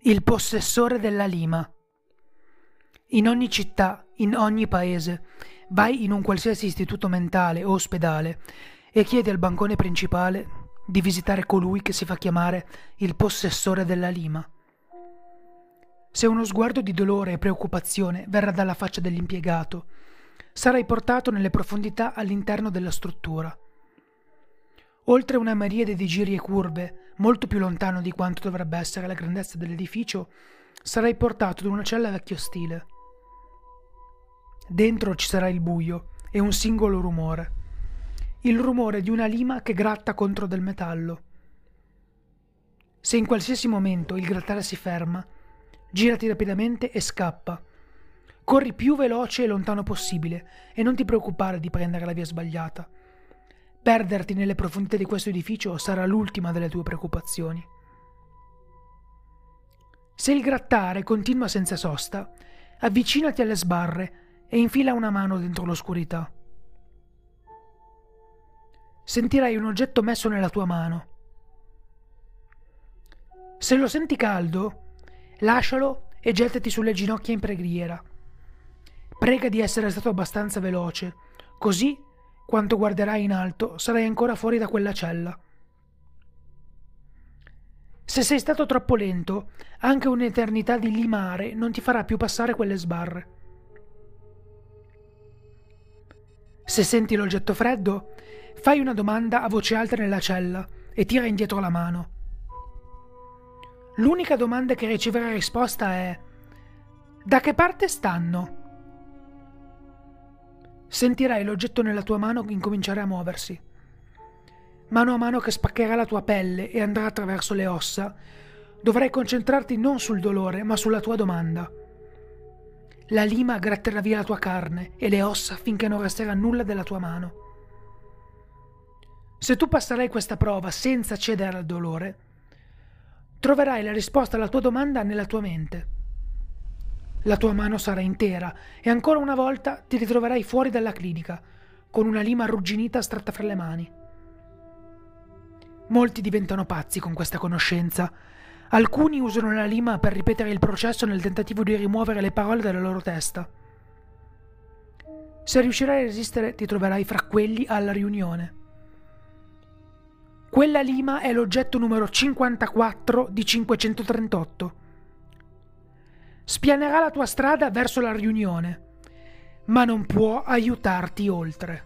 Il possessore della lima. In ogni città, in ogni paese, vai in un qualsiasi istituto mentale o ospedale e chiedi al bancone principale di visitare colui che si fa chiamare il possessore della lima. Se uno sguardo di dolore e preoccupazione verrà dalla faccia dell'impiegato, sarai portato nelle profondità all'interno della struttura. Oltre una miriade di giri e curve, molto più lontano di quanto dovrebbe essere la grandezza dell'edificio, sarai portato ad una cella vecchio stile. Dentro ci sarà il buio e un singolo rumore. Il rumore di una lima che gratta contro del metallo. Se in qualsiasi momento il grattare si ferma, girati rapidamente e scappa. Corri più veloce e lontano possibile e non ti preoccupare di prendere la via sbagliata. Perderti nelle profondità di questo edificio sarà l'ultima delle tue preoccupazioni. Se il grattare continua senza sosta, avvicinati alle sbarre e infila una mano dentro l'oscurità. Sentirai un oggetto messo nella tua mano. Se lo senti caldo, lascialo e gettati sulle ginocchia in preghiera. Prega di essere stato abbastanza veloce, così quanto guarderai in alto, sarai ancora fuori da quella cella. Se sei stato troppo lento, anche un'eternità di limare non ti farà più passare quelle sbarre. Se senti l'oggetto freddo, fai una domanda a voce alta nella cella e tira indietro la mano. L'unica domanda che riceverai risposta è Da che parte stanno? Sentirai l'oggetto nella tua mano incominciare a muoversi. Mano a mano che spaccherà la tua pelle e andrà attraverso le ossa, dovrai concentrarti non sul dolore, ma sulla tua domanda. La lima gratterà via la tua carne e le ossa finché non resterà nulla della tua mano. Se tu passerai questa prova senza cedere al dolore, troverai la risposta alla tua domanda nella tua mente. La tua mano sarà intera e ancora una volta ti ritroverai fuori dalla clinica, con una lima arrugginita stretta fra le mani. Molti diventano pazzi con questa conoscenza. Alcuni usano la lima per ripetere il processo nel tentativo di rimuovere le parole dalla loro testa. Se riuscirai a resistere, ti troverai fra quelli alla riunione. Quella lima è l'oggetto numero 54 di 538 spianerà la tua strada verso la riunione, ma non può aiutarti oltre.